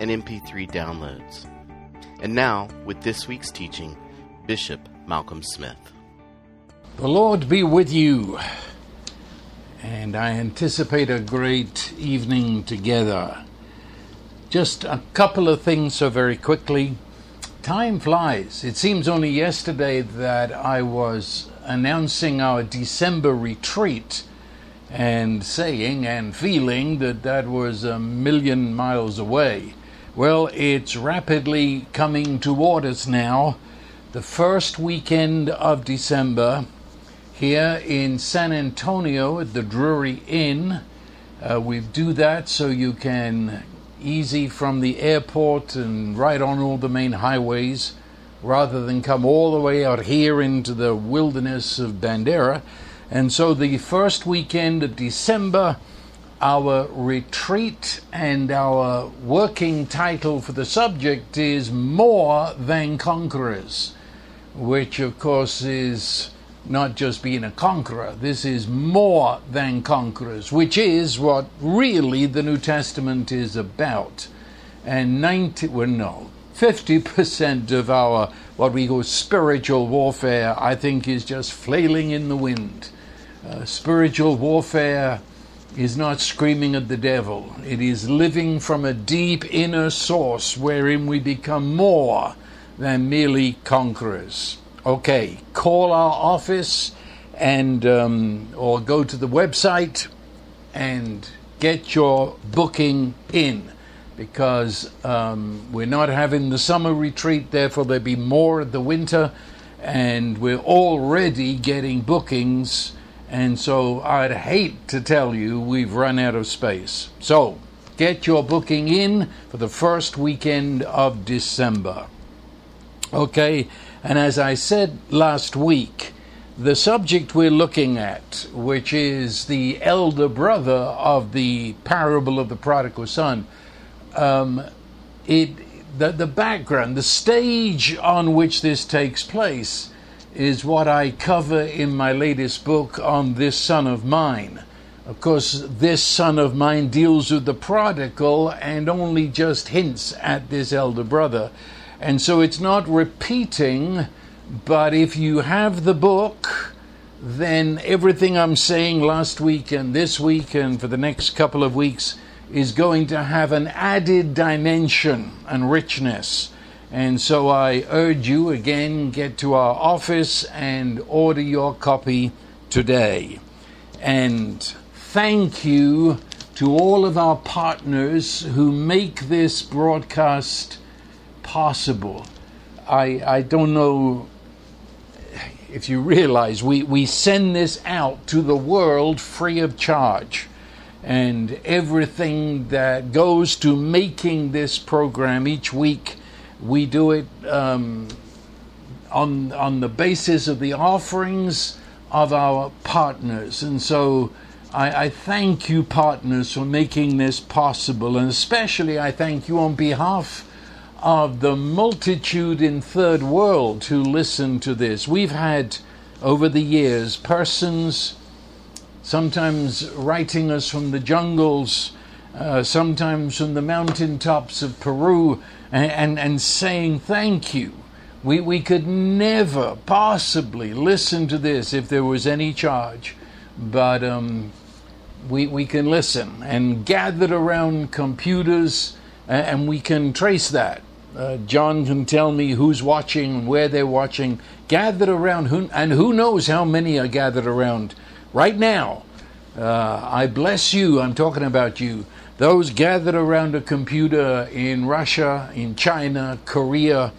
and MP3 downloads. And now, with this week's teaching, Bishop Malcolm Smith. The Lord be with you. And I anticipate a great evening together. Just a couple of things so very quickly. Time flies. It seems only yesterday that I was announcing our December retreat and saying and feeling that that was a million miles away. Well, it's rapidly coming toward us now. The first weekend of December here in San Antonio at the Drury Inn. Uh, we do that so you can easy from the airport and right on all the main highways rather than come all the way out here into the wilderness of Bandera. And so the first weekend of December, our retreat and our working title for the subject is More Than Conquerors, which of course is not just being a conqueror, this is more than conquerors, which is what really the New Testament is about. And 90, well, no, 50% of our what we call spiritual warfare, I think, is just flailing in the wind. Uh, spiritual warfare is not screaming at the devil. It is living from a deep inner source wherein we become more than merely conquerors. Okay, call our office and um, or go to the website and get your booking in because um, we're not having the summer retreat, therefore there'll be more at the winter, and we're already getting bookings and so I'd hate to tell you we've run out of space. So get your booking in for the first weekend of December. Okay, and as I said last week, the subject we're looking at, which is the elder brother of the parable of the prodigal son, um, it the, the background, the stage on which this takes place is what I cover in my latest book on this son of mine. Of course, this son of mine deals with the prodigal and only just hints at this elder brother. And so it's not repeating, but if you have the book, then everything I'm saying last week and this week and for the next couple of weeks is going to have an added dimension and richness. And so I urge you again, get to our office and order your copy today. And thank you to all of our partners who make this broadcast possible. I, I don't know if you realize we, we send this out to the world free of charge. And everything that goes to making this program each week we do it um, on on the basis of the offerings of our partners, and so I, I thank you, partners, for making this possible, and especially I thank you on behalf of the multitude in third world who listen to this. We've had over the years persons sometimes writing us from the jungles, uh, sometimes from the mountaintops of Peru, and, and, and saying thank you. We, we could never possibly listen to this if there was any charge, but um, we, we can listen and gathered around computers and, and we can trace that. Uh, John can tell me who's watching where they're watching. Gathered around, who, and who knows how many are gathered around right now. Uh, I bless you. I'm talking about you those gathered around a computer in Russia, in China, Korea,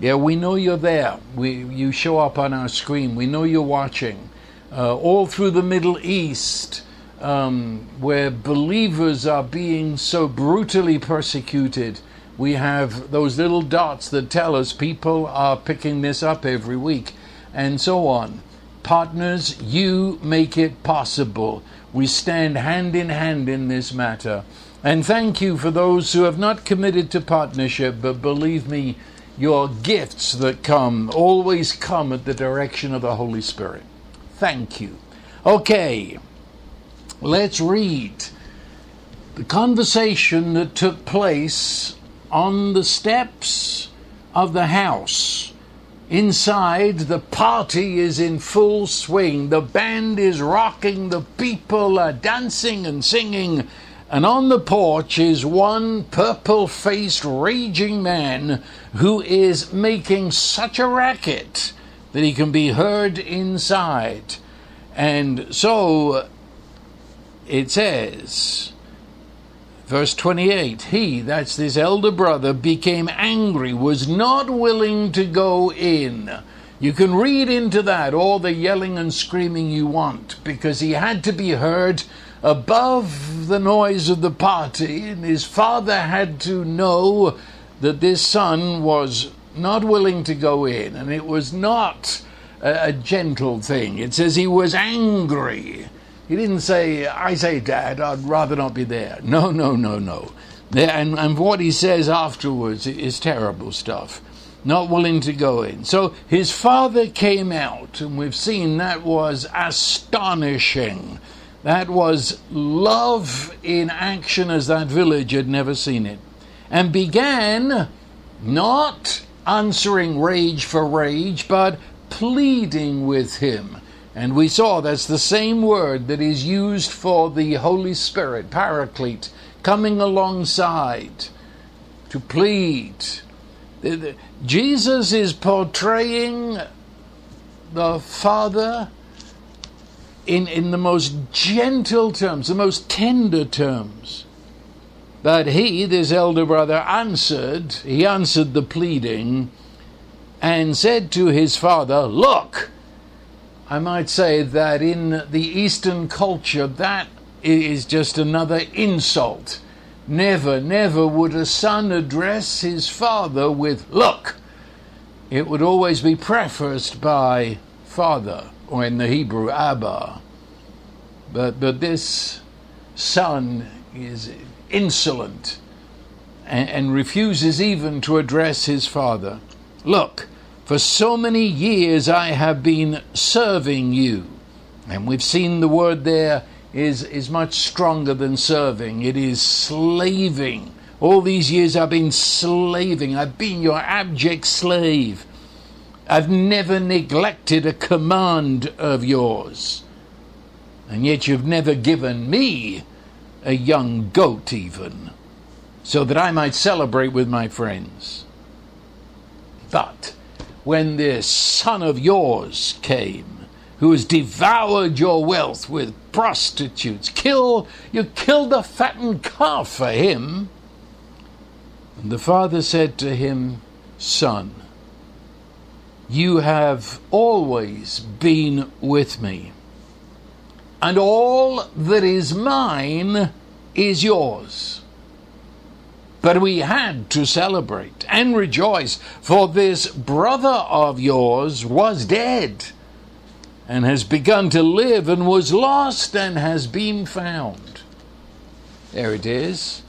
yeah, we know you're there. We, you show up on our screen. We know you're watching. Uh, all through the Middle East, um, where believers are being so brutally persecuted, we have those little dots that tell us people are picking this up every week, and so on. Partners, you make it possible. We stand hand in hand in this matter. And thank you for those who have not committed to partnership, but believe me, your gifts that come always come at the direction of the Holy Spirit. Thank you. Okay, let's read the conversation that took place on the steps of the house. Inside, the party is in full swing. The band is rocking, the people are dancing and singing, and on the porch is one purple faced, raging man who is making such a racket that he can be heard inside. And so it says, verse 28 He, that's this elder brother, became angry, was not willing to go in. You can read into that all the yelling and screaming you want because he had to be heard above the noise of the party, and his father had to know that this son was not willing to go in, and it was not a, a gentle thing. It says he was angry. He didn't say, I say, Dad, I'd rather not be there. No, no, no, no. And, and what he says afterwards is terrible stuff. Not willing to go in. So his father came out, and we've seen that was astonishing. That was love in action as that village had never seen it. And began not answering rage for rage, but pleading with him. And we saw that's the same word that is used for the Holy Spirit, Paraclete, coming alongside to plead. Jesus is portraying the Father in, in the most gentle terms, the most tender terms. But he, this elder brother, answered, he answered the pleading and said to his father, Look, I might say that in the Eastern culture, that is just another insult. Never, never would a son address his father with, Look. It would always be prefaced by Father or in the Hebrew, Abba. But, but this son is insolent and, and refuses even to address his father. Look, for so many years I have been serving you. And we've seen the word there is, is much stronger than serving, it is slaving. All these years I've been slaving, I've been your abject slave. I've never neglected a command of yours. And yet you've never given me a young goat, even, so that I might celebrate with my friends. But when this son of yours came, who has devoured your wealth with prostitutes, kill you killed a fattened calf for him. And the father said to him, Son, you have always been with me, and all that is mine is yours. But we had to celebrate and rejoice, for this brother of yours was dead and has begun to live and was lost and has been found. There it is.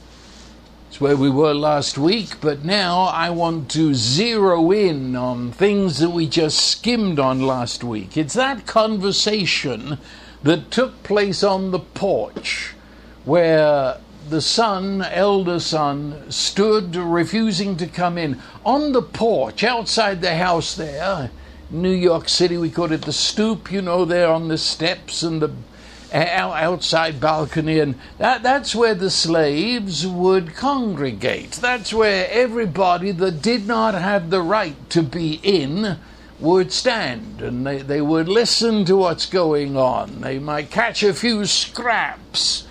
It's where we were last week, but now I want to zero in on things that we just skimmed on last week. It's that conversation that took place on the porch where the son, elder son, stood refusing to come in. On the porch outside the house there, New York City, we called it the stoop, you know, there on the steps and the outside balcony, and that, that's where the slaves would congregate. That's where everybody that did not have the right to be in would stand and they, they would listen to what's going on. They might catch a few scraps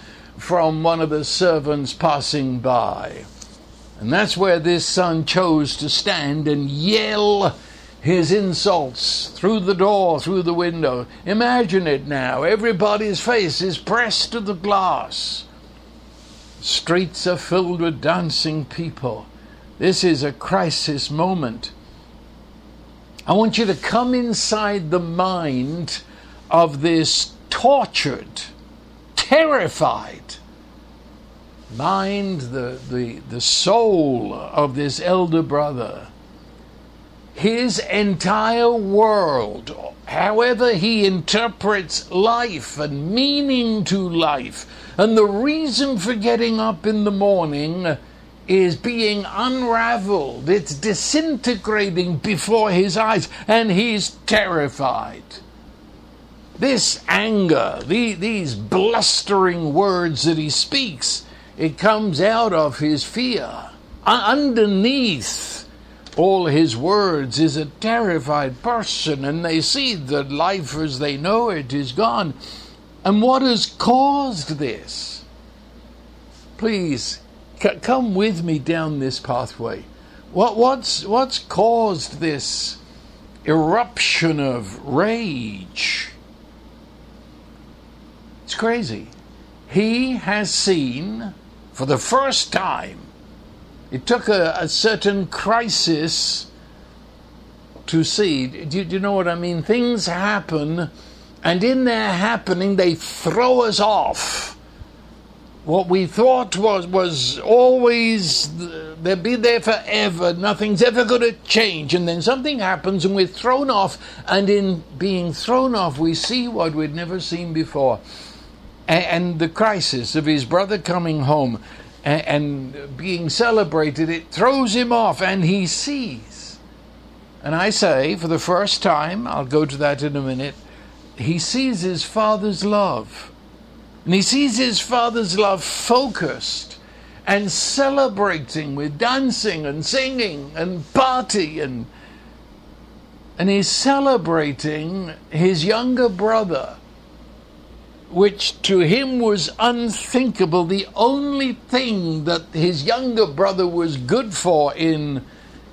from one of the servants passing by. And that's where this son chose to stand and yell his insults through the door, through the window. Imagine it now. Everybody's face is pressed to the glass. Streets are filled with dancing people. This is a crisis moment. I want you to come inside the mind of this tortured, terrified mind, the, the, the soul of this elder brother. His entire world, however he interprets life and meaning to life, and the reason for getting up in the morning is being unraveled. It's disintegrating before his eyes, and he's terrified. This anger, the, these blustering words that he speaks, it comes out of his fear. Uh, underneath all his words is a terrified person, and they see that life as they know it is gone. And what has caused this? Please c- come with me down this pathway. What, what's, what's caused this eruption of rage? It's crazy. He has seen for the first time, it took a, a certain crisis to see. Do, do you know what I mean? Things happen, and in their happening, they throw us off. What we thought was was always they'll be there forever. Nothing's ever going to change, and then something happens, and we're thrown off. And in being thrown off, we see what we'd never seen before and the crisis of his brother coming home and being celebrated, it throws him off and he sees. And I say, for the first time, I'll go to that in a minute, he sees his father's love. And he sees his father's love focused and celebrating with dancing and singing and party and and he's celebrating his younger brother which to him was unthinkable, the only thing that his younger brother was good for in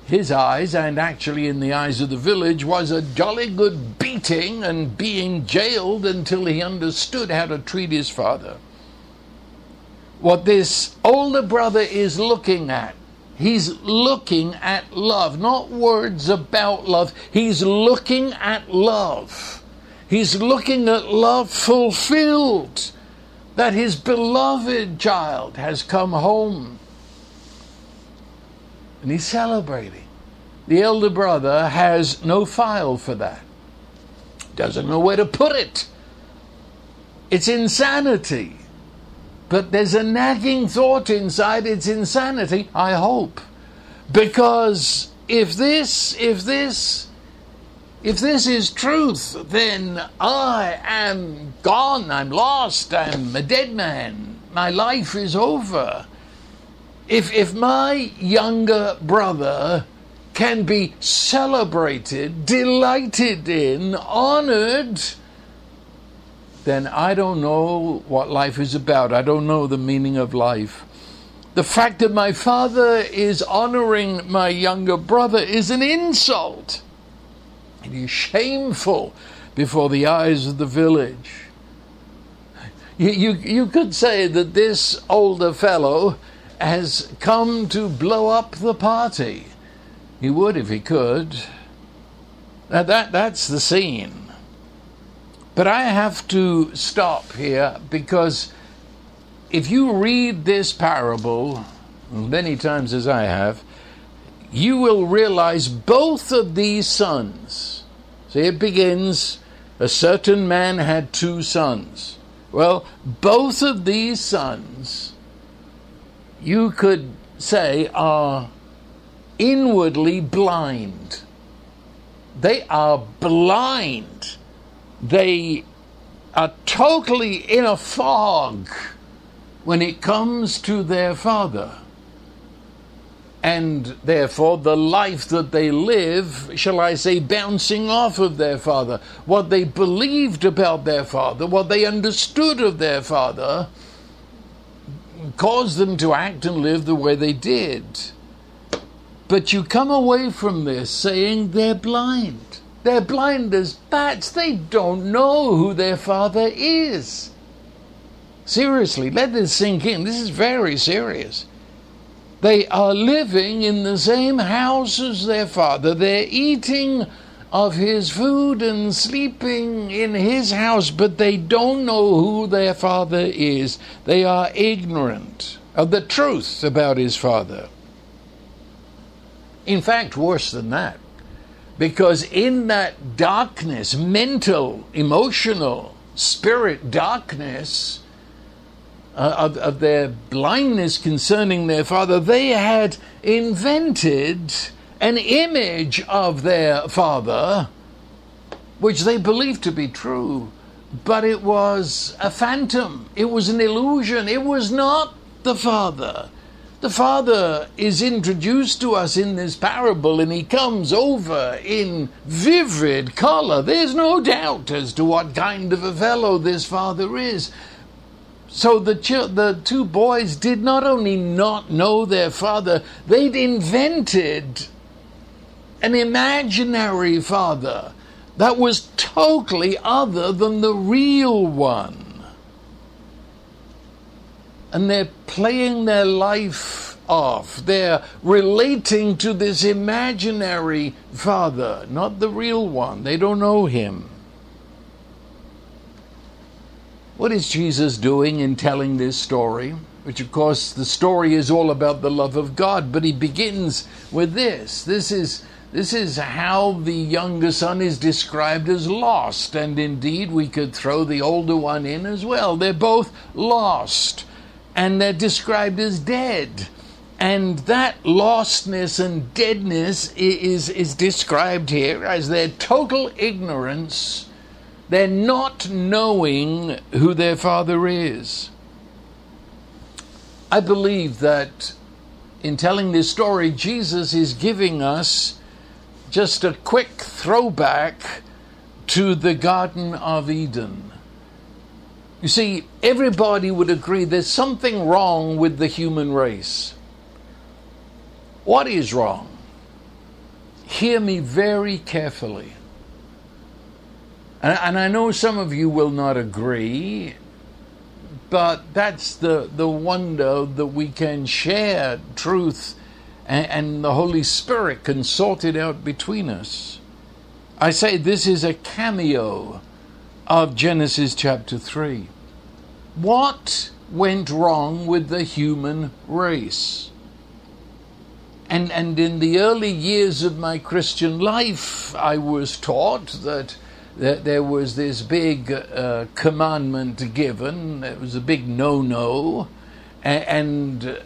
his eyes and actually in the eyes of the village was a jolly good beating and being jailed until he understood how to treat his father. What this older brother is looking at, he's looking at love, not words about love, he's looking at love. He's looking at love fulfilled, that his beloved child has come home. And he's celebrating. The elder brother has no file for that, doesn't know where to put it. It's insanity. But there's a nagging thought inside it's insanity, I hope. Because if this, if this if this is truth, then I am gone, I'm lost, I'm a dead man, my life is over. If, if my younger brother can be celebrated, delighted in, honored, then I don't know what life is about. I don't know the meaning of life. The fact that my father is honoring my younger brother is an insult. It is shameful before the eyes of the village. You, you, you could say that this older fellow has come to blow up the party. He would if he could. Now that, that's the scene. But I have to stop here because if you read this parable, many times as I have, you will realize both of these sons. See, it begins a certain man had two sons. Well, both of these sons, you could say, are inwardly blind. They are blind. They are totally in a fog when it comes to their father and therefore the life that they live, shall I say, bouncing off of their father, what they believed about their father, what they understood of their father, caused them to act and live the way they did. But you come away from this saying they're blind. They're blind as bats. They don't know who their father is. Seriously, let this sink in. This is very serious. They are living in the same house as their father. They're eating of his food and sleeping in his house, but they don't know who their father is. They are ignorant of the truth about his father. In fact, worse than that, because in that darkness, mental, emotional, spirit darkness, uh, of, of their blindness concerning their father, they had invented an image of their father, which they believed to be true, but it was a phantom, it was an illusion, it was not the father. The Father is introduced to us in this parable and he comes over in vivid color. There's no doubt as to what kind of a fellow this Father is. So the, the two boys did not only not know their father, they'd invented an imaginary father that was totally other than the real one. And they're playing their life off. They're relating to this imaginary father, not the real one. They don't know him. What is Jesus doing in telling this story? Which, of course, the story is all about the love of God, but he begins with this. This is, this is how the younger son is described as lost, and indeed we could throw the older one in as well. They're both lost, and they're described as dead. And that lostness and deadness is, is described here as their total ignorance they're not knowing who their father is. I believe that in telling this story, Jesus is giving us just a quick throwback to the Garden of Eden. You see, everybody would agree there's something wrong with the human race. What is wrong? Hear me very carefully. And, and I know some of you will not agree, but that's the, the wonder that we can share truth and, and the Holy Spirit can sort it out between us. I say this is a cameo of Genesis chapter 3. What went wrong with the human race? And, and in the early years of my Christian life, I was taught that that there was this big uh, commandment given. It was a big no-no, and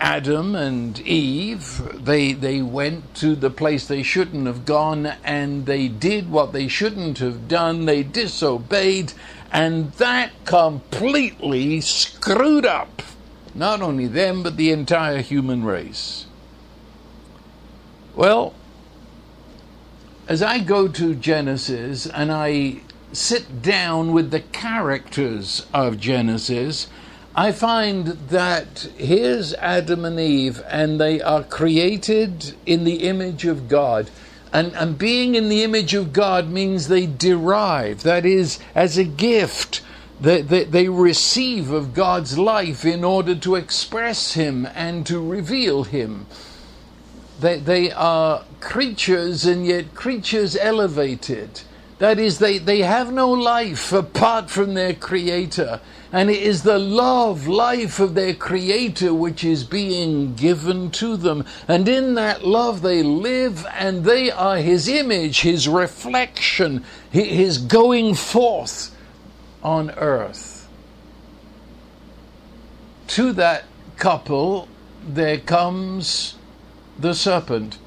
Adam and Eve they they went to the place they shouldn't have gone, and they did what they shouldn't have done. They disobeyed, and that completely screwed up not only them but the entire human race. Well, as I go to Genesis and I sit down with the characters of Genesis, I find that here's Adam and Eve, and they are created in the image of God. And, and being in the image of God means they derive, that is, as a gift, that they, they receive of God's life in order to express Him and to reveal Him. They, they are creatures and yet creatures elevated. That is, they, they have no life apart from their Creator. And it is the love, life of their Creator which is being given to them. And in that love they live and they are His image, His reflection, His going forth on earth. To that couple there comes the serpent,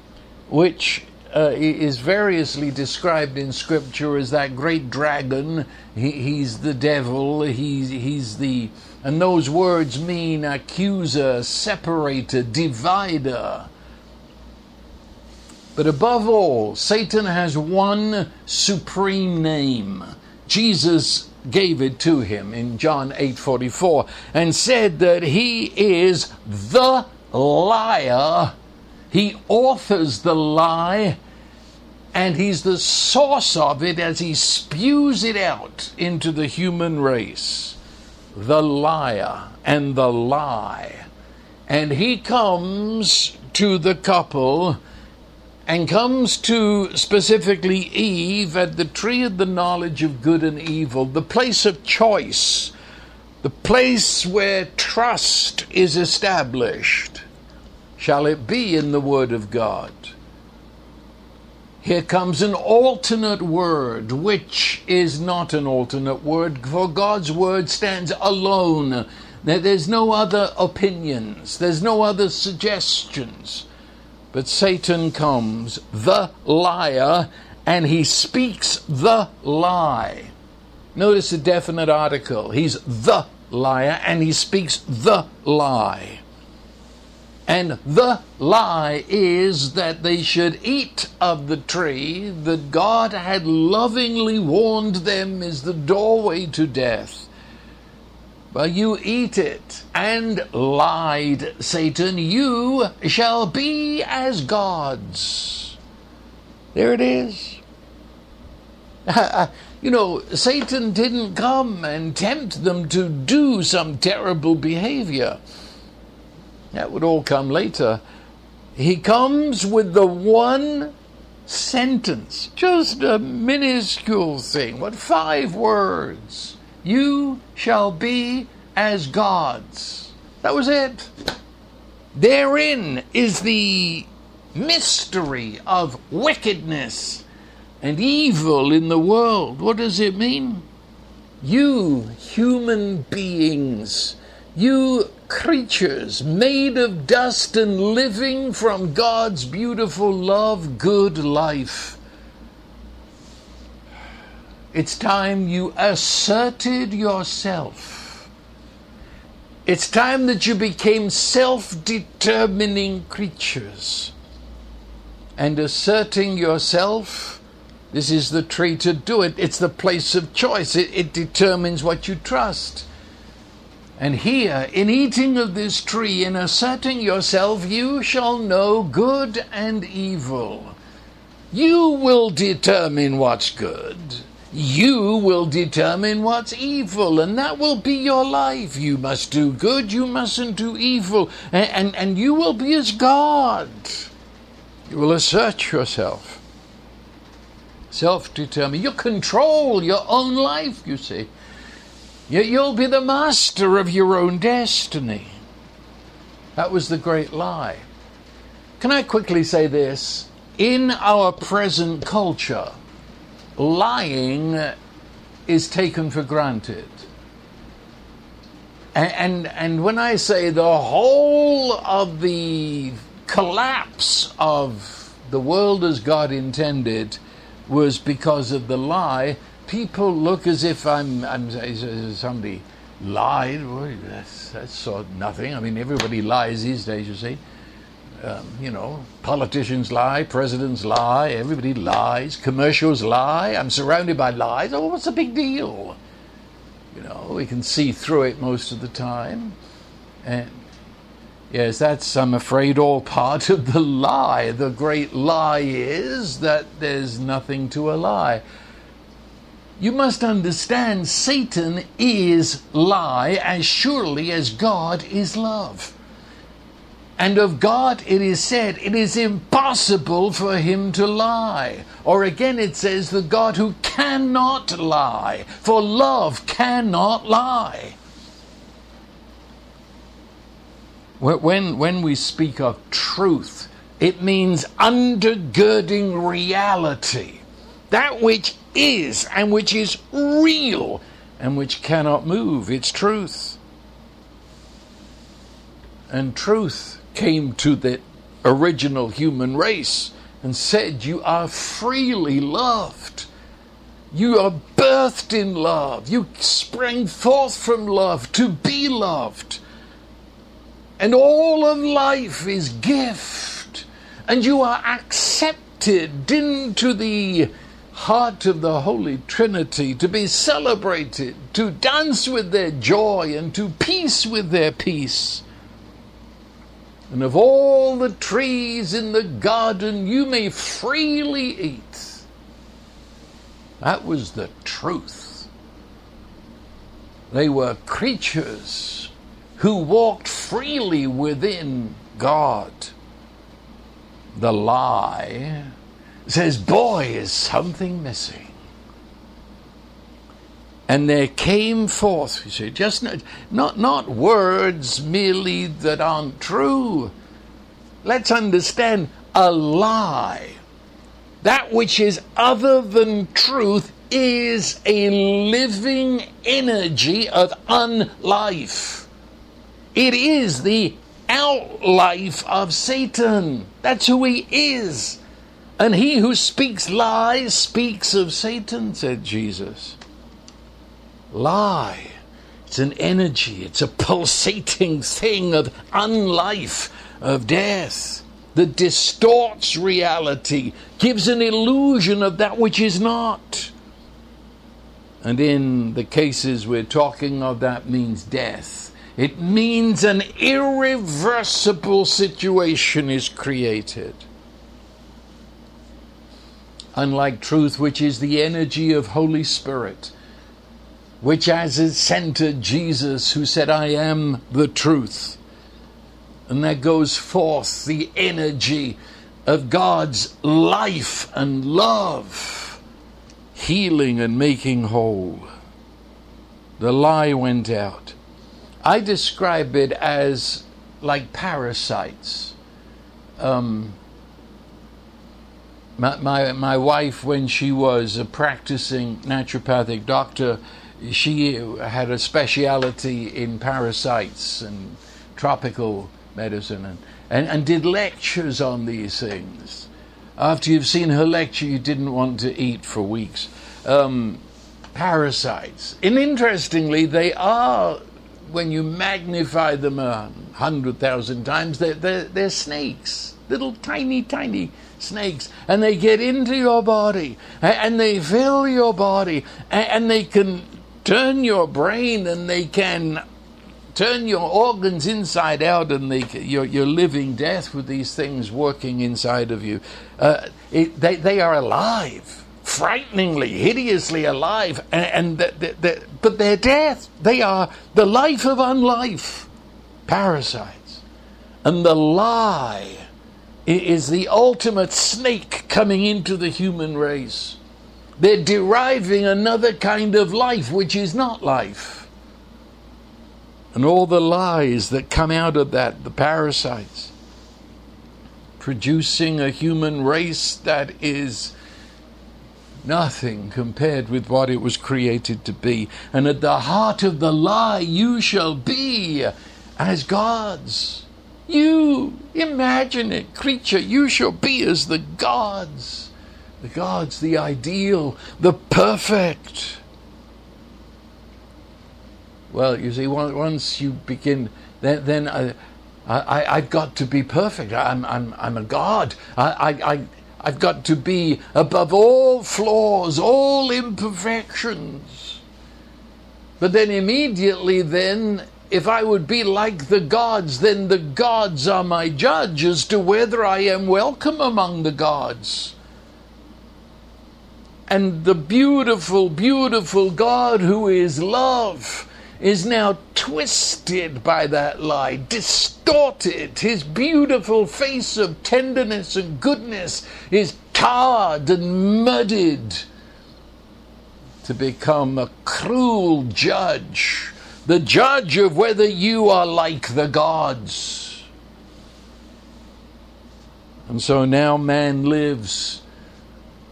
which uh, is variously described in Scripture as that great dragon. He, he's the devil. He's, he's the. And those words mean accuser, separator, divider. But above all, Satan has one supreme name. Jesus gave it to him in John 8:44 and said that he is the liar he authors the lie and he's the source of it as he spews it out into the human race. The liar and the lie. And he comes to the couple and comes to specifically Eve at the tree of the knowledge of good and evil, the place of choice, the place where trust is established. Shall it be in the Word of God? Here comes an alternate word, which is not an alternate word, for God's word stands alone. There's no other opinions, there's no other suggestions. But Satan comes, the liar, and he speaks the lie. Notice the definite article. He's the liar and he speaks the lie. And the lie is that they should eat of the tree that God had lovingly warned them is the doorway to death. But you eat it, and lied, Satan, you shall be as gods. There it is. you know, Satan didn't come and tempt them to do some terrible behavior. That would all come later. He comes with the one sentence, just a minuscule thing, what, five words. You shall be as gods. That was it. Therein is the mystery of wickedness and evil in the world. What does it mean? You human beings, you creatures made of dust and living from God's beautiful love, good life it's time you asserted yourself. It's time that you became self determining creatures. And asserting yourself, this is the tree to do it. It's the place of choice. It, it determines what you trust. And here, in eating of this tree, in asserting yourself, you shall know good and evil. You will determine what's good you will determine what's evil, and that will be your life. You must do good, you mustn't do evil, and, and, and you will be as God. You will assert yourself. Self determine. You control your own life, you see. You, you'll be the master of your own destiny. That was the great lie. Can I quickly say this? In our present culture, lying is taken for granted. And, and, and when I say the whole of the collapse of the world as God intended was because of the lie, people look as if I'm, I'm somebody lied. Well, that's, that's sort of nothing. I mean, everybody lies these days, you see um, you know, politicians lie, presidents lie, everybody lies, commercials lie. I'm surrounded by lies. Oh, what's the big deal? You know, we can see through it most of the time. And yes, that's, I'm afraid, all part of the lie. The great lie is that there's nothing to a lie. You must understand Satan is lie as surely as God is love. And of God it is said, it is impossible for him to lie. Or again it says, the God who cannot lie, for love cannot lie. When, when we speak of truth, it means undergirding reality. That which is and which is real and which cannot move. It's truth. And truth came to the original human race and said, You are freely loved. You are birthed in love. You sprang forth from love to be loved. And all of life is gift. And you are accepted into the heart of the Holy Trinity to be celebrated, to dance with their joy and to peace with their peace and of all the trees in the garden you may freely eat. That was the truth. They were creatures who walked freely within God. The lie says, Boy, is something missing. And there came forth, you see, just not, not, not words merely that aren't true. Let's understand a lie. That which is other than truth is a living energy of unlife. It is the outlife of Satan. That's who he is. And he who speaks lies speaks of Satan, said Jesus. Lie. It's an energy, it's a pulsating thing of unlife, of death that distorts reality, gives an illusion of that which is not. And in the cases we're talking of, that means death. It means an irreversible situation is created. Unlike truth, which is the energy of Holy Spirit, which as its center Jesus, who said, I am the truth. And there goes forth the energy of God's life and love, healing and making whole. The lie went out. I describe it as like parasites. Um, my, my, my wife, when she was a practicing naturopathic doctor, she had a speciality in parasites and tropical medicine and, and, and did lectures on these things. After you've seen her lecture, you didn't want to eat for weeks. Um, parasites. And interestingly, they are, when you magnify them a hundred thousand times, they're, they're, they're snakes, little tiny, tiny snakes. And they get into your body and they fill your body and they can turn your brain and they can turn your organs inside out and they, you're, you're living death with these things working inside of you. Uh, it, they, they are alive, frighteningly, hideously alive, and, and the, the, the, but they're death. They are the life of unlife, parasites. And the lie is the ultimate snake coming into the human race. They're deriving another kind of life which is not life. And all the lies that come out of that, the parasites, producing a human race that is nothing compared with what it was created to be. And at the heart of the lie, you shall be as gods. You imagine it, creature, you shall be as the gods. The God's the ideal, the perfect. Well, you see, once you begin, then, then I, I, I've got to be perfect. I'm, I'm, I'm a God. I, I, I've got to be above all flaws, all imperfections. But then immediately, then, if I would be like the gods, then the gods are my judge as to whether I am welcome among the gods. And the beautiful, beautiful God who is love is now twisted by that lie, distorted. His beautiful face of tenderness and goodness is tarred and muddied to become a cruel judge, the judge of whether you are like the gods. And so now man lives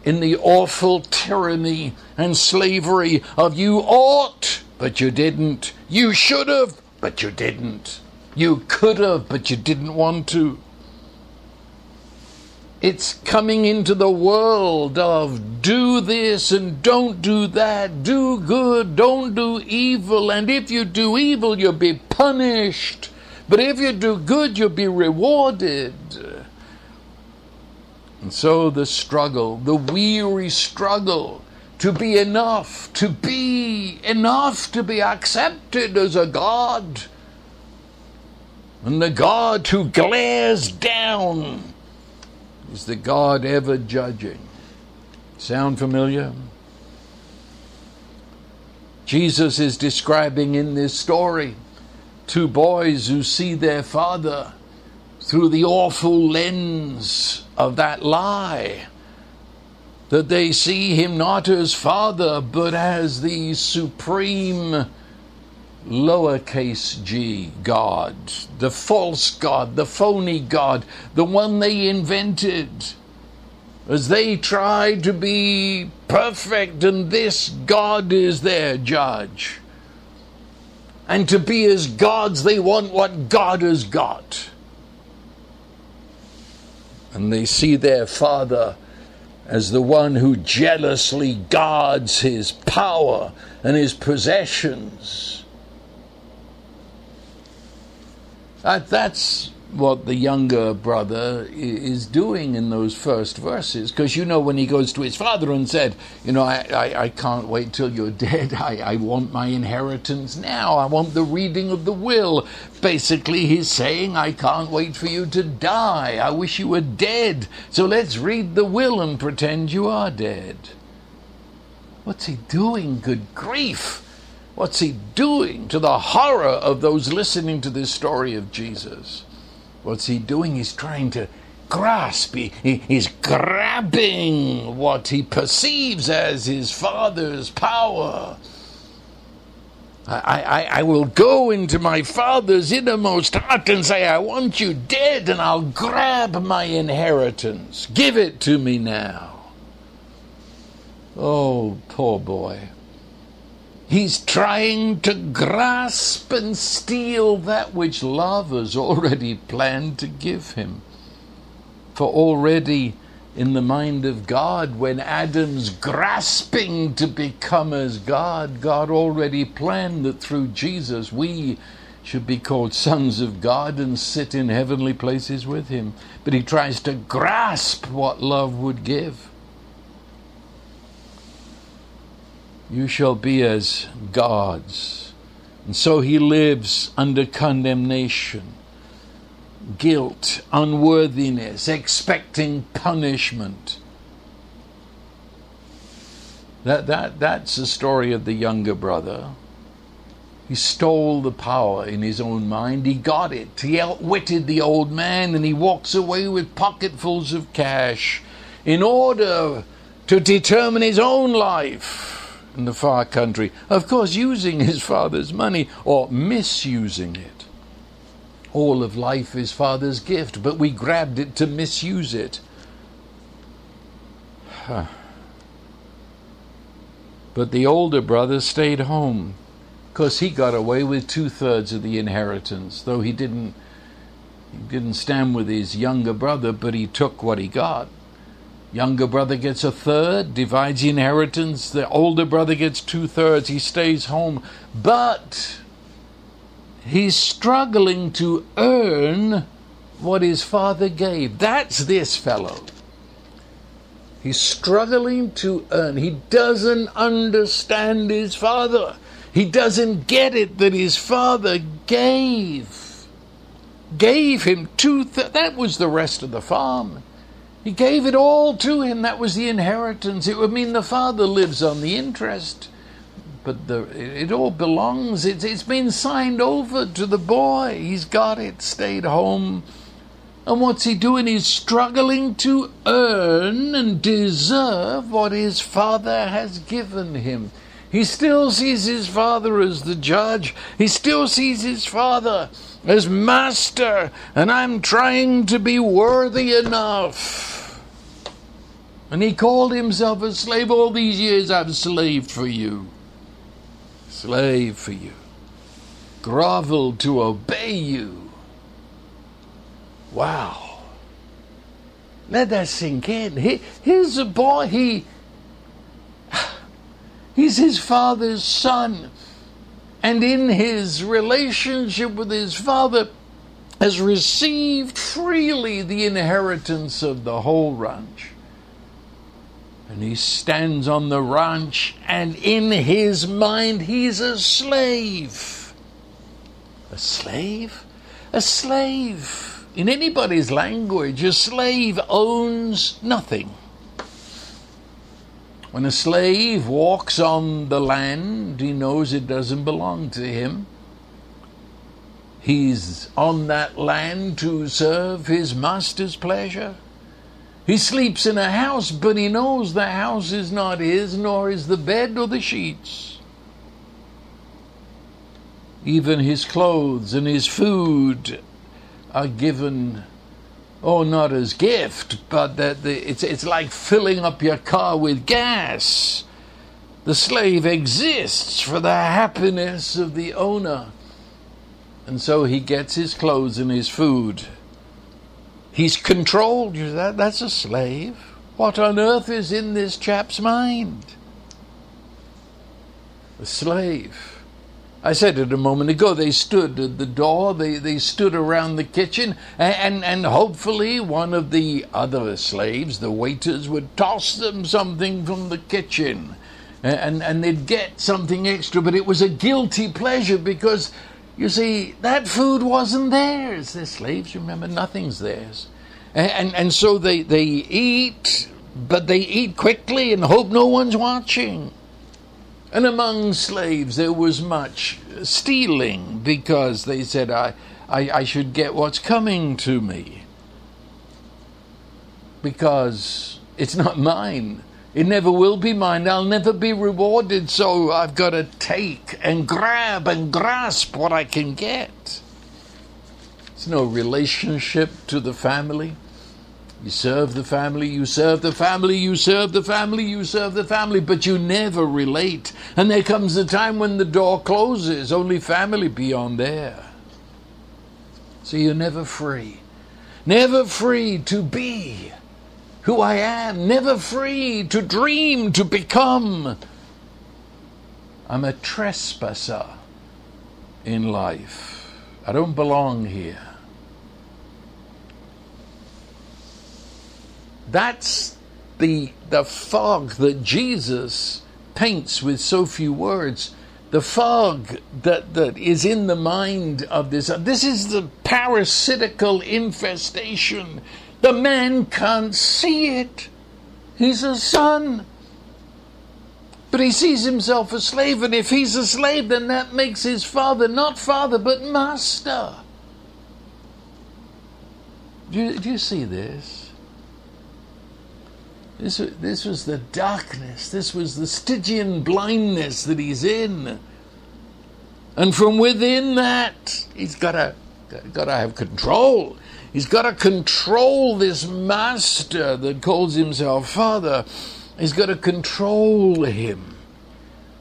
in the awful tyranny and slavery of you ought, but you didn't. You should have, but you didn't. You could have, but you didn't want to. It's coming into the world of do this and don't do that, do good, don't do evil, and if you do evil, you'll be punished. But if you do good, you'll be rewarded. And so the struggle, the weary struggle to be enough, to be enough to be accepted as a God. And the God who glares down is the God ever judging. Sound familiar? Jesus is describing in this story two boys who see their father through the awful lens of that lie. That they see him not as father, but as the supreme lowercase g God, the false God, the phony God, the one they invented. As they try to be perfect, and this God is their judge. And to be as gods, they want what God has got and they see their father as the one who jealously guards his power and his possessions. That, that's what the younger brother is doing in those first verses. Because you know, when he goes to his father and said, You know, I, I, I can't wait till you're dead. I, I want my inheritance now. I want the reading of the will. Basically, he's saying, I can't wait for you to die. I wish you were dead. So let's read the will and pretend you are dead. What's he doing? Good grief. What's he doing to the horror of those listening to this story of Jesus? What's he doing? He's trying to grasp, he, he, he's grabbing what he perceives as his father's power. I, I, I will go into my father's innermost heart and say, I want you dead, and I'll grab my inheritance. Give it to me now. Oh, poor boy. He's trying to grasp and steal that which love has already planned to give him. For already in the mind of God, when Adam's grasping to become as God, God already planned that through Jesus we should be called sons of God and sit in heavenly places with Him. But he tries to grasp what love would give. You shall be as gods. And so he lives under condemnation, guilt, unworthiness, expecting punishment. That, that, that's the story of the younger brother. He stole the power in his own mind. He got it. He outwitted the old man and he walks away with pocketfuls of cash in order to determine his own life in the far country, of course, using his father's money or misusing it. All of life is father's gift, but we grabbed it to misuse it. But the older brother stayed home because he got away with two thirds of the inheritance, though he didn't. He didn't stand with his younger brother, but he took what he got. Younger brother gets a third, divides the inheritance. The older brother gets two thirds. He stays home. But he's struggling to earn what his father gave. That's this fellow. He's struggling to earn. He doesn't understand his father. He doesn't get it that his father gave. Gave him two. Th- that was the rest of the farm. He gave it all to him. That was the inheritance. It would mean the father lives on the interest. But the, it all belongs, it's, it's been signed over to the boy. He's got it, stayed home. And what's he doing? He's struggling to earn and deserve what his father has given him. He still sees his father as the judge. He still sees his father as master. And I'm trying to be worthy enough and he called himself a slave. All these years I've slaved for you. Slave for you. Groveled to obey you. Wow. Let that sink in. He, here's a boy, he he's his father's son. And in his relationship with his father, has received freely the inheritance of the whole ranch. And he stands on the ranch, and in his mind, he's a slave. A slave? A slave. In anybody's language, a slave owns nothing. When a slave walks on the land, he knows it doesn't belong to him. He's on that land to serve his master's pleasure. He sleeps in a house, but he knows the house is not his, nor is the bed or the sheets. Even his clothes and his food are given, oh, not as gift, but that the, it's, it's like filling up your car with gas. The slave exists for the happiness of the owner. And so he gets his clothes and his food. He's controlled. you. That, that's a slave. What on earth is in this chap's mind? A slave. I said it a moment ago. They stood at the door, they, they stood around the kitchen, and, and, and hopefully one of the other slaves, the waiters, would toss them something from the kitchen. And, and they'd get something extra, but it was a guilty pleasure because you see, that food wasn't theirs. They're slaves, remember, nothing's theirs. And, and, and so they, they eat, but they eat quickly and hope no one's watching. And among slaves, there was much stealing because they said, I, I, I should get what's coming to me. Because it's not mine. It never will be mine. I'll never be rewarded, so I've got to take and grab and grasp what I can get. It's no relationship to the family. You serve the family, you serve the family, you serve the family, you serve the family, but you never relate. And there comes a time when the door closes, only family beyond there. So you're never free. Never free to be who I am, never free to dream, to become. I'm a trespasser in life. I don't belong here. That's the, the fog that Jesus paints with so few words. The fog that, that is in the mind of this. This is the parasitical infestation the man can't see it. He's a son. But he sees himself a slave, and if he's a slave, then that makes his father not father, but master. Do you, do you see this? This, this was the darkness. This was the Stygian blindness that he's in. And from within that, he's got to, got to have control. He's got to control this master that calls himself father. He's got to control him.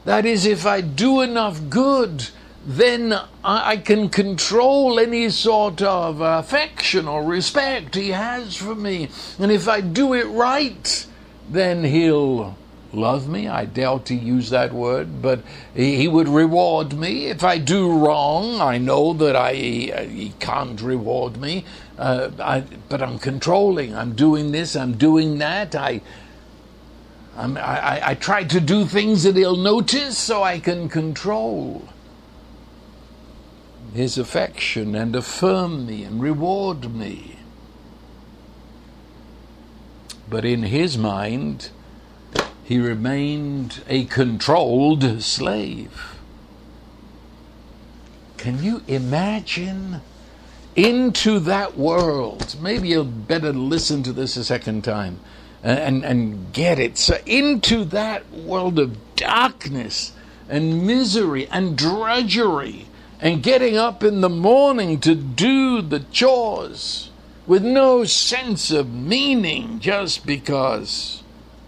That is, if I do enough good, then I can control any sort of affection or respect he has for me. And if I do it right, then he'll love me. I doubt he used that word, but he would reward me. If I do wrong, I know that I he can't reward me, uh, I, but I'm controlling. I'm doing this. I'm doing that. I. I'm, I, I try to do things that he'll notice so I can control his affection and affirm me and reward me. But in his mind, he remained a controlled slave. Can you imagine into that world? Maybe you'll better listen to this a second time and, and get it. So, into that world of darkness and misery and drudgery and getting up in the morning to do the chores with no sense of meaning just because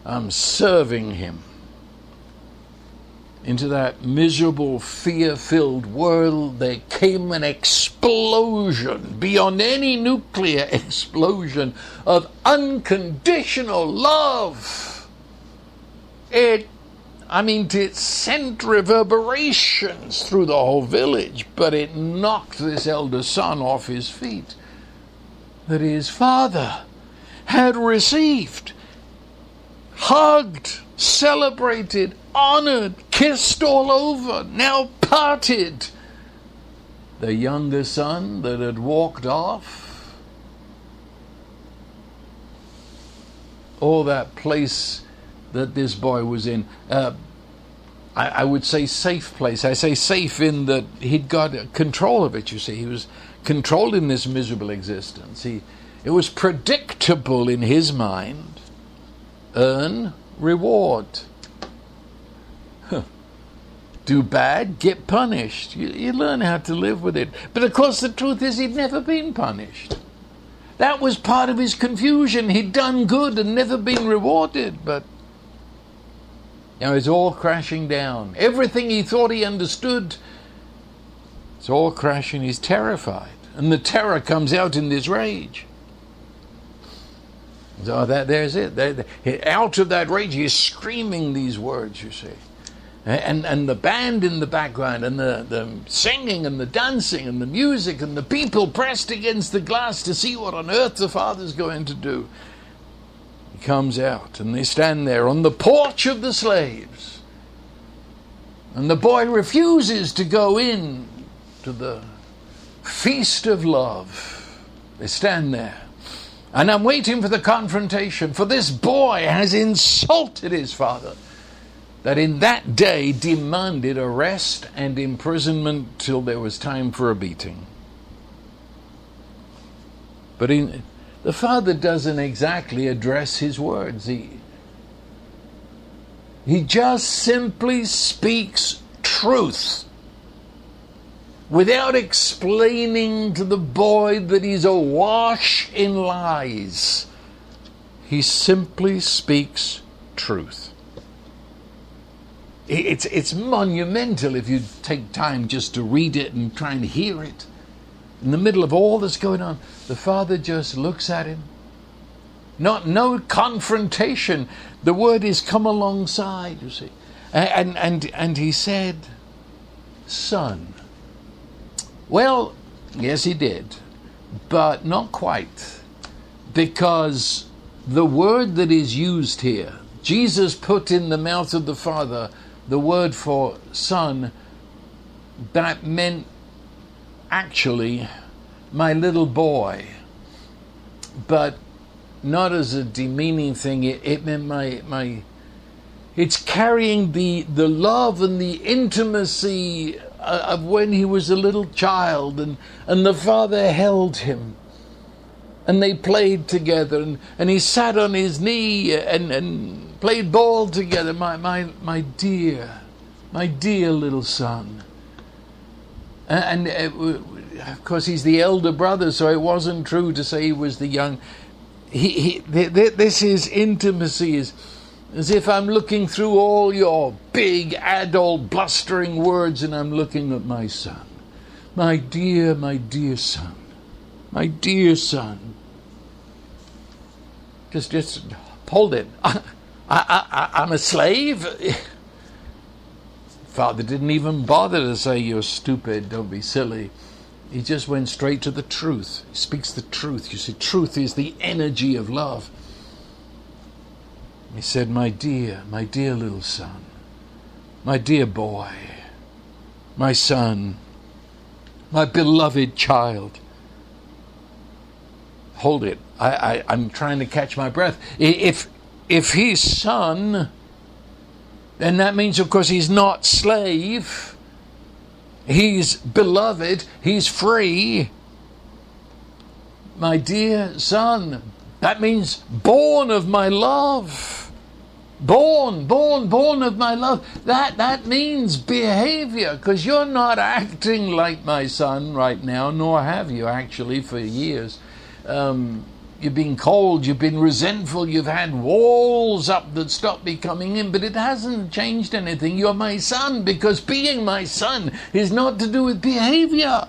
I'm serving Him. Into that miserable, fear filled world, there came an explosion beyond any nuclear explosion of unconditional love. It, I mean, it sent reverberations through the whole village, but it knocked this elder son off his feet that his father had received hugged, celebrated, honored, kissed all over, now parted. The younger son that had walked off, all that place that this boy was in. Uh, I, I would say safe place. I say safe in that he'd got control of it, you see. He was controlling this miserable existence. He, it was predictable in his mind. Earn, reward. Do bad, get punished. You, you learn how to live with it. But of course, the truth is, he'd never been punished. That was part of his confusion. He'd done good and never been rewarded, but now it's all crashing down. Everything he thought he understood, it's all crashing. He's terrified. And the terror comes out in this rage. So that there's it. Out of that rage, he's screaming these words, you see. Eh, and, and the band in the background, and the, the singing, and the dancing, and the music, and the people pressed against the glass to see what on earth the Father's going to do. He comes out, and they stand there on the porch of the slaves. And the boy refuses to go in to the feast of love. They stand there. And I'm waiting for the confrontation, for this boy has insulted his father, that in that day demanded arrest and imprisonment till there was time for a beating. But in, the father doesn't exactly address his words. He, he just simply speaks truth without explaining to the boy that he's awash in lies. He simply speaks truth. It's, it's monumental if you take time just to read it and try and hear it. In the middle of all that's going on, the father just looks at him. Not no confrontation. The word is come alongside, you see. And and and he said, Son. Well, yes, he did, but not quite. Because the word that is used here, Jesus put in the mouth of the Father the word for son, that meant actually my little boy, but not as a demeaning thing. It, it meant my, my, it's carrying the, the love and the intimacy uh, of when he was a little child and, and the father held him and they played together and, and he sat on his knee and, and played ball together my, my, my dear my dear little son and, uh, of course he's the elder brother so it wasn't true to say he was the young he, he, this is intimacy is as if I'm looking through all your big adult blustering words and I'm looking at my son. My dear, my dear son. My dear son. Just, just hold it. I, I, I, I'm a slave. Father didn't even bother to say you're stupid, don't be silly. He just went straight to the truth. He speaks the truth. You see, truth is the energy of love. He said, My dear, my dear little son, my dear boy, my son, my beloved child. Hold it. I, I, am trying to catch my breath. If, if he's son, then that means, of course, he's not slave. He's beloved. He's free. My dear son, that means born of my love. Born, born, born of my love. That that means behavior, because you're not acting like my son right now, nor have you actually for years. Um, you've been cold, you've been resentful, you've had walls up that stop me coming in, but it hasn't changed anything. You're my son, because being my son is not to do with behavior.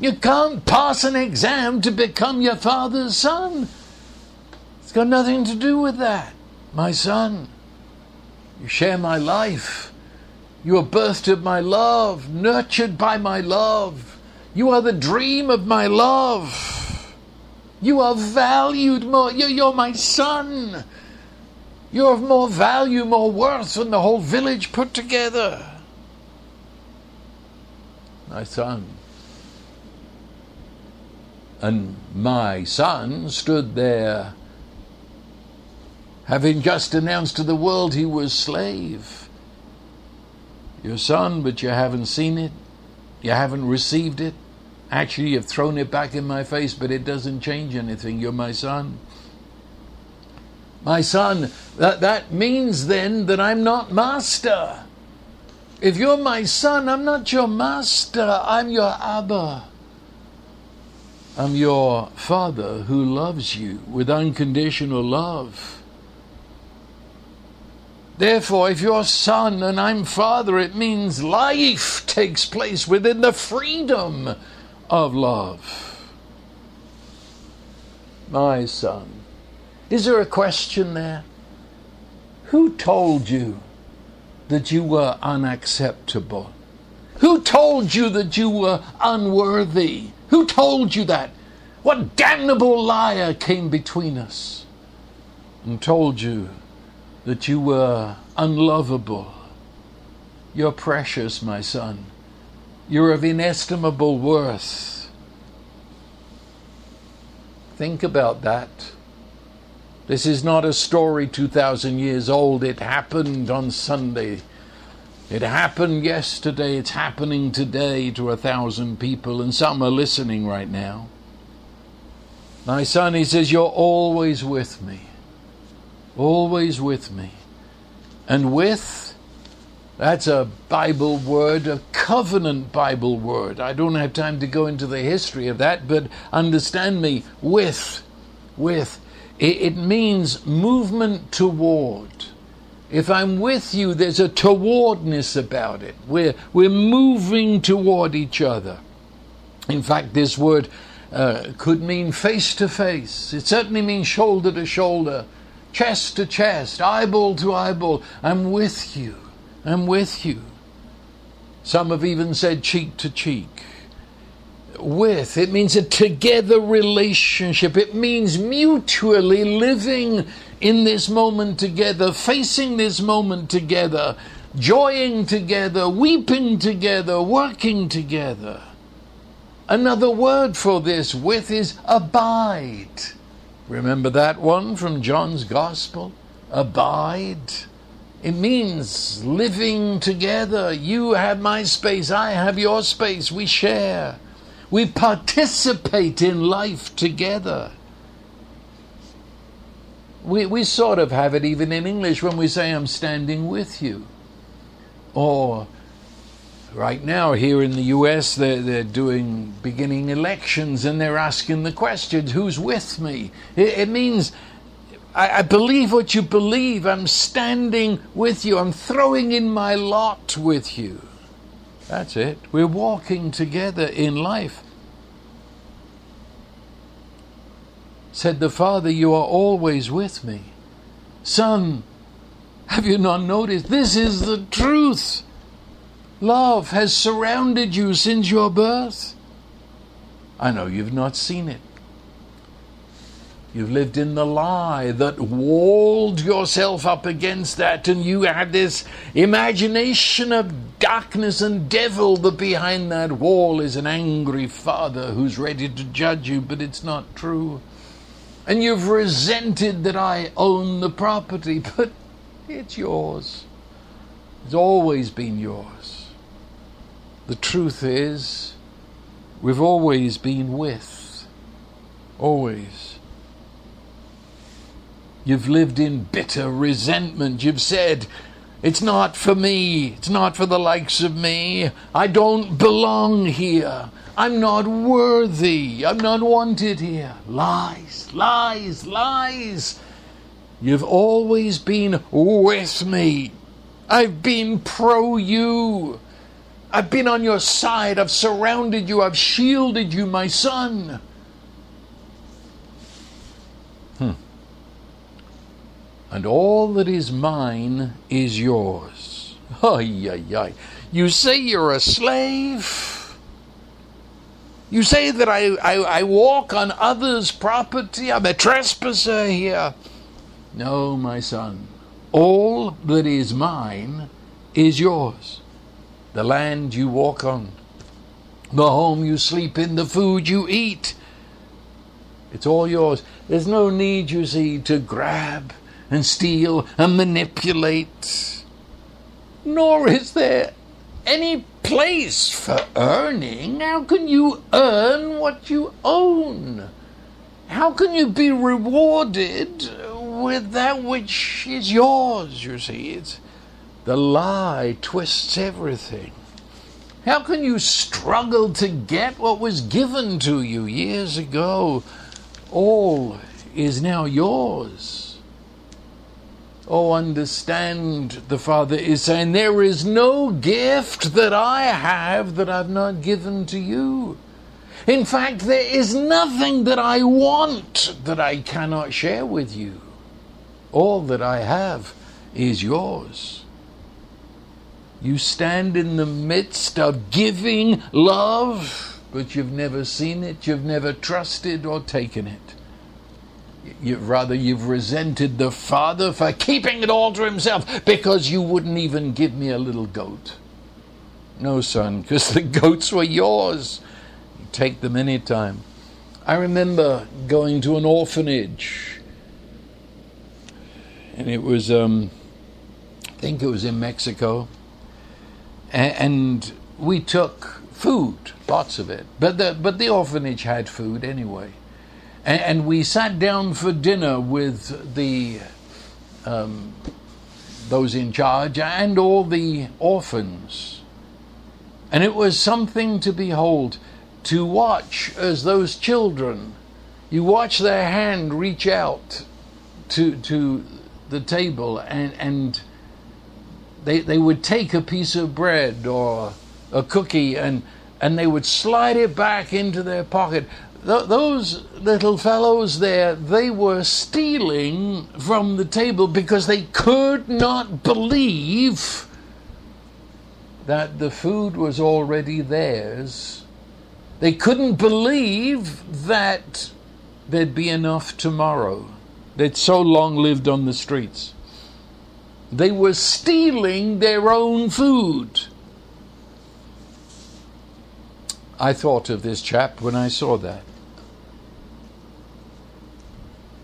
You can't pass an exam to become your father's son. It's got nothing to do with that, my son. You share my life. You are birthed of my love, nurtured by my love. You are the dream of my love. You are valued more. You're my son. You're of more value, more worth than the whole village put together. My son. And my son stood there, having just announced to the world he was slave. your son, but you haven't seen it. You haven't received it. Actually, you've thrown it back in my face, but it doesn't change anything. You're my son. My son, that, that means then that I'm not master. If you're my son, I'm not your master, I'm your Abba. I'm your father who loves you with unconditional love. Therefore, if you're son and I'm father, it means life takes place within the freedom of love. My son. Is there a question there? Who told you that you were unacceptable? Who told you that you were unworthy? Who told you that? What damnable liar came between us and told you that you were unlovable? You're precious, my son. You're of inestimable worth. Think about that. This is not a story 2,000 years old. It happened on Sunday. It happened yesterday. It's happening today to a thousand people, and some are listening right now. My son, he says, You're always with me. Always with me. And with, that's a Bible word, a covenant Bible word. I don't have time to go into the history of that, but understand me, with, with. It, means movement toward. If I'm with you, there's a towardness about it. We're, we're moving toward each other. In fact, this word uh, could mean face to face. It certainly means shoulder to shoulder, chest to chest, eyeball to eyeball. I'm with you. I'm with you. Some have even said cheek to cheek with. It means a together relationship. It means mutually living in this moment together, facing this moment together, joying together, weeping together, working together. Another word for this with is abide. Remember that one from John's Gospel? Abide. It means living together. You have my space, I have your space. We share. We participate in life together. We, we sort of have it even in English when we say, I'm standing with you. Or right now here in the US, they're, they're doing beginning elections and they're asking the questions who's with me? It, it means I, I believe what you believe. I'm standing with you. I'm throwing in my lot with you. That's it. We're walking together in life. Said the Father, You are always with me. Son, have you not noticed? This is the truth. Love has surrounded you since your birth. I know you've not seen it. You've lived in the lie that walled yourself up against that, and you had this imagination of darkness and devil that behind that wall is an angry father who's ready to judge you, but it's not true. And you've resented that I own the property, but it's yours. It's always been yours. The truth is, we've always been with. Always. You've lived in bitter resentment. You've said, It's not for me. It's not for the likes of me. I don't belong here. I'm not worthy. I'm not wanted here. Lies, lies, lies. You've always been with me. I've been pro you. I've been on your side. I've surrounded you. I've shielded you, my son. And all that is mine is yours. Ay, ay, ay. You say you're a slave? You say that I, I, I walk on others' property? I'm a trespasser here. No, my son. All that is mine is yours. The land you walk on, the home you sleep in, the food you eat. It's all yours. There's no need, you see, to grab and steal and manipulate. Nor is there any place for earning. How can you earn what you own? How can you be rewarded with that which is yours? You see, it's the lie twists everything. How can you struggle to get what was given to you years ago? All is now yours. Oh, understand, the Father is saying, there is no gift that I have that I've not given to you. In fact, there is nothing that I want that I cannot share with you. All that I have is yours. You stand in the midst of giving love, but you've never seen it, you've never trusted or taken it. You, rather, you've resented the Father for keeping it all to himself because you wouldn't even give me a little goat. No, son, because the goats were yours. You take them any time. I remember going to an orphanage, and it was, um, I think it was in Mexico and we took food, lots of it. But the but the orphanage had food anyway, and, we sat down for dinner with the um, those in charge and all the orphans, and it was something to behold, to watch as those children, you watch their hand reach out to to the table and and they, they would take a piece of bread or a cookie and, and they would slide it back into their pocket. Th- those little fellows there, they were stealing from the table because they could not believe that the food was already theirs. They couldn't believe that there'd be enough tomorrow. They'd so long lived on the streets. They were stealing their own food. I thought of this chap when I saw that.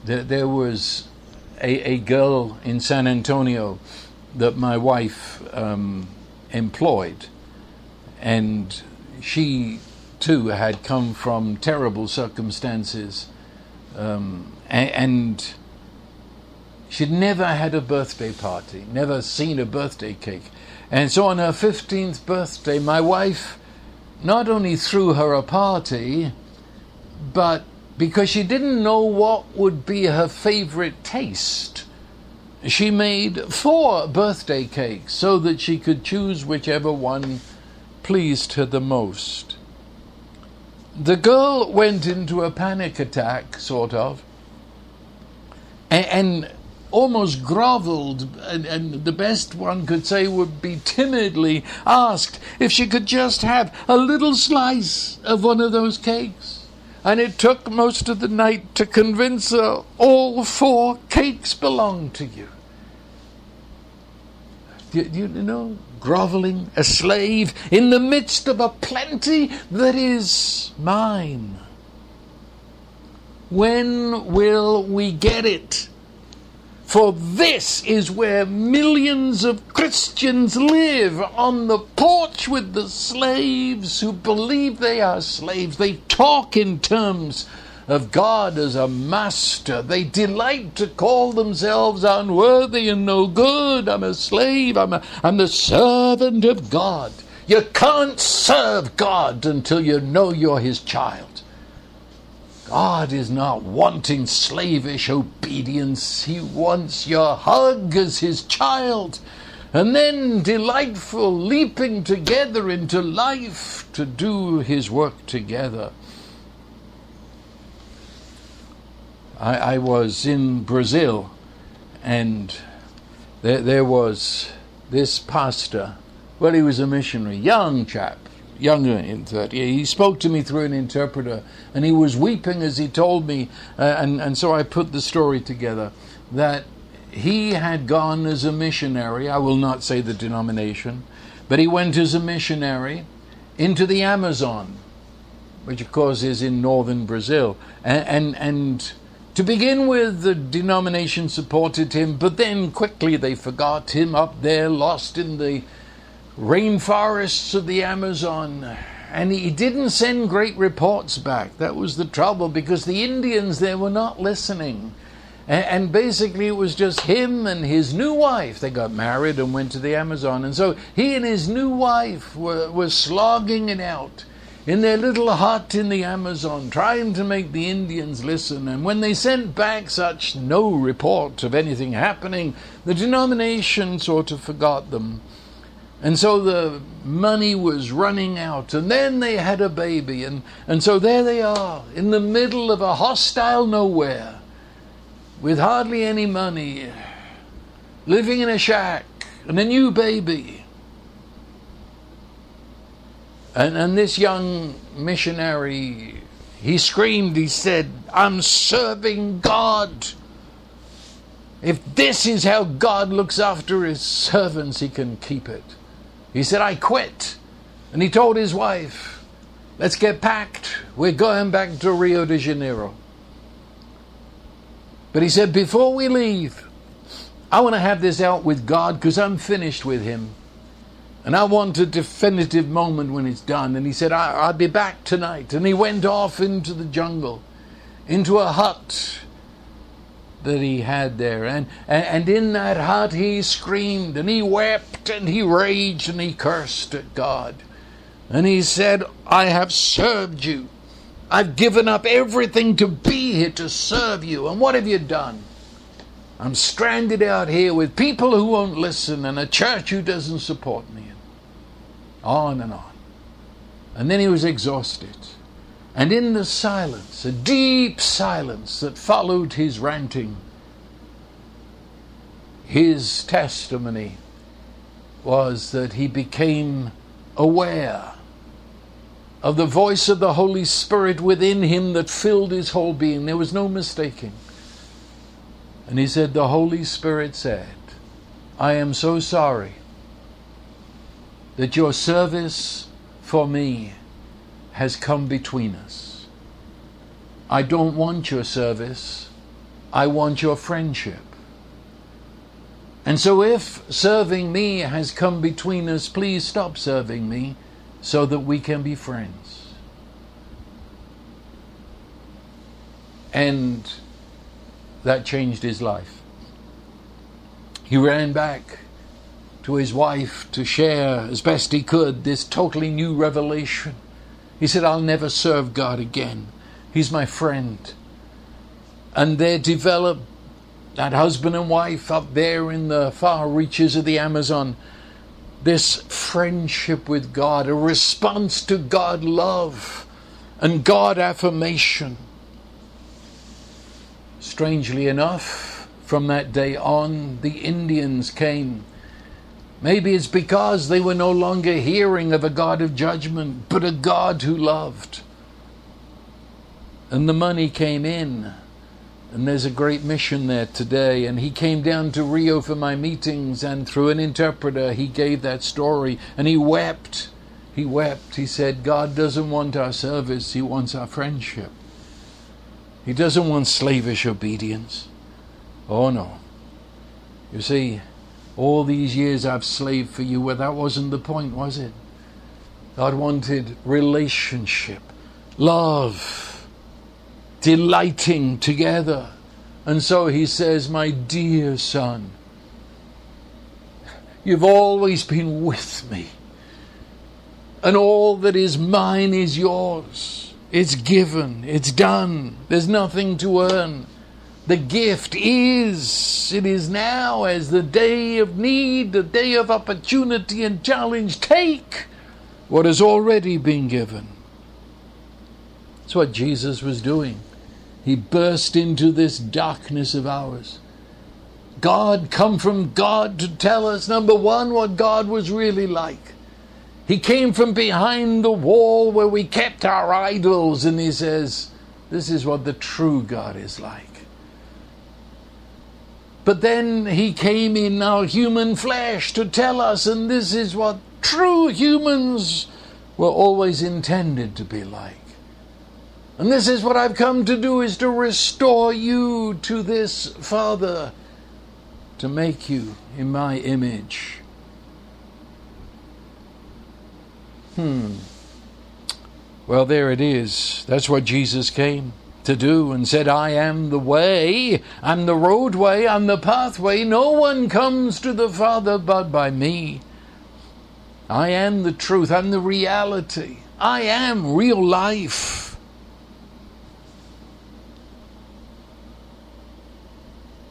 There, there was a, a, girl in San Antonio that my wife um, employed, and she too had come from terrible circumstances, um, and, and She'd never had a birthday party, never seen a birthday cake. And so on her 15th birthday, my wife not only threw her a party, but because she didn't know what would be her favorite taste, she made four birthday cakes so that she could choose whichever one pleased her the most. The girl went into a panic attack, sort of, and, and almost groveled, and, and, the best one could say would be timidly asked if she could just have a little slice of one of those cakes. And it took most of the night to convince her all four cakes belonged to you. You, you know, groveling, a slave, in the midst of a plenty that is mine. When will we get it? For this is where millions of Christians live on the porch with the slaves who believe they are slaves. They talk in terms of God as a master. They delight to call themselves unworthy and no good. I'm a slave. I'm, a, I'm the servant of God. You can't serve God until you know you're His child. God is not wanting slavish obedience. He wants your hug as His child, and then delightful leaping together into life to do His work together. I, I was in Brazil, and there, there was this pastor. Well, he was a missionary, young chap, younger in 30. He spoke to me through an interpreter, and he was weeping as he told me, uh, and, and so I put the story together, that he had gone as a missionary, I will not say the denomination, but he went as a missionary into the Amazon, which of course is in northern Brazil, and, and, and to begin with, the denomination supported him, but then quickly they forgot him up there, lost in the rainforests of the Amazon. And he didn't send great reports back. That was the trouble because the Indians there were not listening. And basically, it was just him and his new wife. They got married and went to the Amazon. And so he and his new wife were, were slogging it out in their little hut in the Amazon, trying to make the Indians listen. And when they sent back such no report of anything happening, the denomination sort of forgot them. And so the money was running out, and then they had a baby, and, and so there they are in the middle of a hostile nowhere with hardly any money, living in a shack, and a new baby. And, and this young missionary, he screamed, he said, I'm serving God. If this is how God looks after his servants, he can keep it. He said, I quit. And he told his wife, Let's get packed. We're going back to Rio de Janeiro. But he said, before we leave, I want to have this out with God because I'm finished with him. And I want a definitive moment when it's done. And he said, I- will be back tonight. And he went off into the jungle, into a hut that he had there. And, and in that hut, he screamed and he wept and he raged and he cursed at God. And he said, I have served you I've given up everything to be here to serve you. And what have you done? I'm stranded out here with people who won't listen and a church who doesn't support me. On and on. And then he was exhausted. And in the silence, a deep silence that followed his ranting, his testimony was that he became aware of the voice of the Holy Spirit within him that filled his whole being. There was no mistaking. And he said, The Holy Spirit said, I am so sorry that your service for me has come between us. I don't want your service, I want your friendship. And so, if serving me has come between us, please stop serving me so that we can be friends. And that changed his life. He ran back to his wife to share as best he could this totally new revelation. He said, I'll never serve God again. He's my friend. And they developed that husband and wife up there in the far reaches of the Amazon this friendship with God, a response to God love and God affirmation. Strangely enough, from that day on, the Indians came. Maybe it's because they were no longer hearing of a God of judgment, but a God who loved. And the money came in and there's a great mission there today. And he came down to Rio for my meetings, and through an interpreter, he gave that story. And he wept. He wept. He said, God doesn't want our service, He wants our friendship. He doesn't want slavish obedience. Oh, no. You see, all these years I've slaved for you, well, that wasn't the point, was it? God wanted relationship, love delighting together. And so he says, My dear son, you've always been with me, and all that is mine is yours. It's given, it's done, there's nothing to earn. The gift is, it is now as the day of need, the day of opportunity and challenge. Take what has already been given. That's what Jesus was doing. He burst into this darkness of ours. God come from God to tell us, number one, what God was really like. He came from behind the wall where we kept our idols, and He says, This is what the true God is like. But then He came in our human flesh to tell us, and this is what true humans were always intended to be like. And this is what I've come to do is to restore you to this Father, to make you in my image. Hmm. Well, there it is. That's what Jesus came to do and said, I am the way, I'm the roadway, I'm the pathway. No one comes to the Father but by me. I am the truth, I'm the reality, I am real life.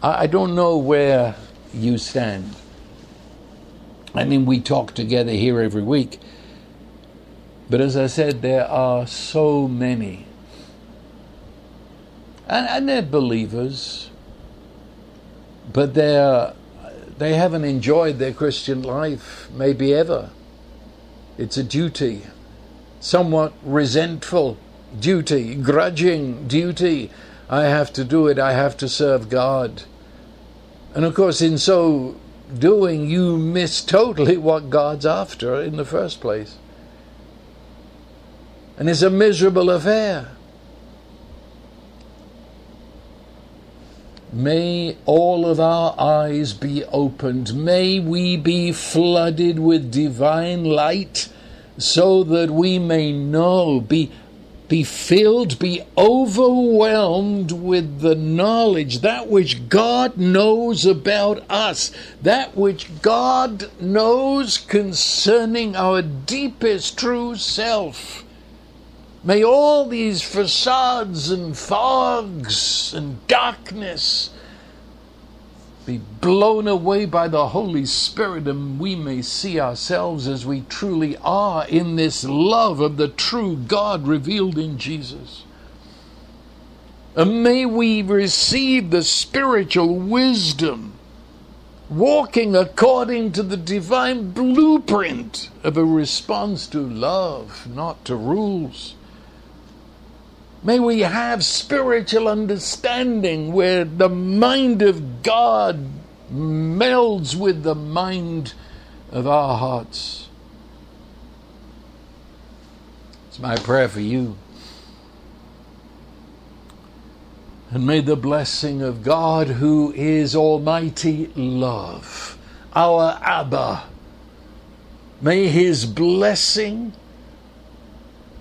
I don't know where you stand. I mean, we talk together here every week. But as I said, there are so many and, and they're believers, but they're they haven't enjoyed their Christian life, maybe ever. It's a duty, somewhat resentful duty, grudging duty. I have to do it, I have to serve God. And of course, in so doing, you miss totally what God's after in the first place. And it's a miserable affair. May all of our eyes be opened. May we be flooded with divine light so that we may know, be, be filled, be overwhelmed with the knowledge, that which God knows about us, that which God knows concerning our deepest true self. May all these facades and fogs and darkness be blown away by the Holy Spirit, and we may see ourselves as we truly are in this love of the true God revealed in Jesus. And may we receive the spiritual wisdom, walking according to the divine blueprint of a response to love, not to rules. May we have spiritual understanding where the mind of God melds with the mind of our hearts. It's my prayer for you. And may the blessing of God, who is Almighty Love, our Abba, may His blessing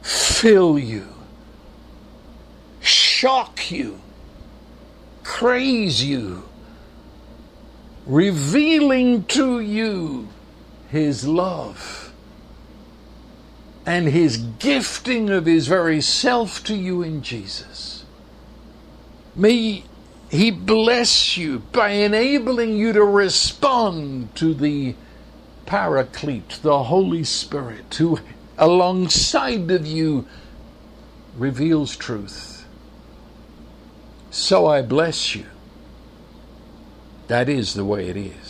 fill you shock you, craze you, revealing to you his love and his gifting of his very self to you in Jesus. May he bless you by enabling you to respond to the Paraclete, the Holy Spirit, who alongside of you reveals truth. So I bless you. That is the way it is.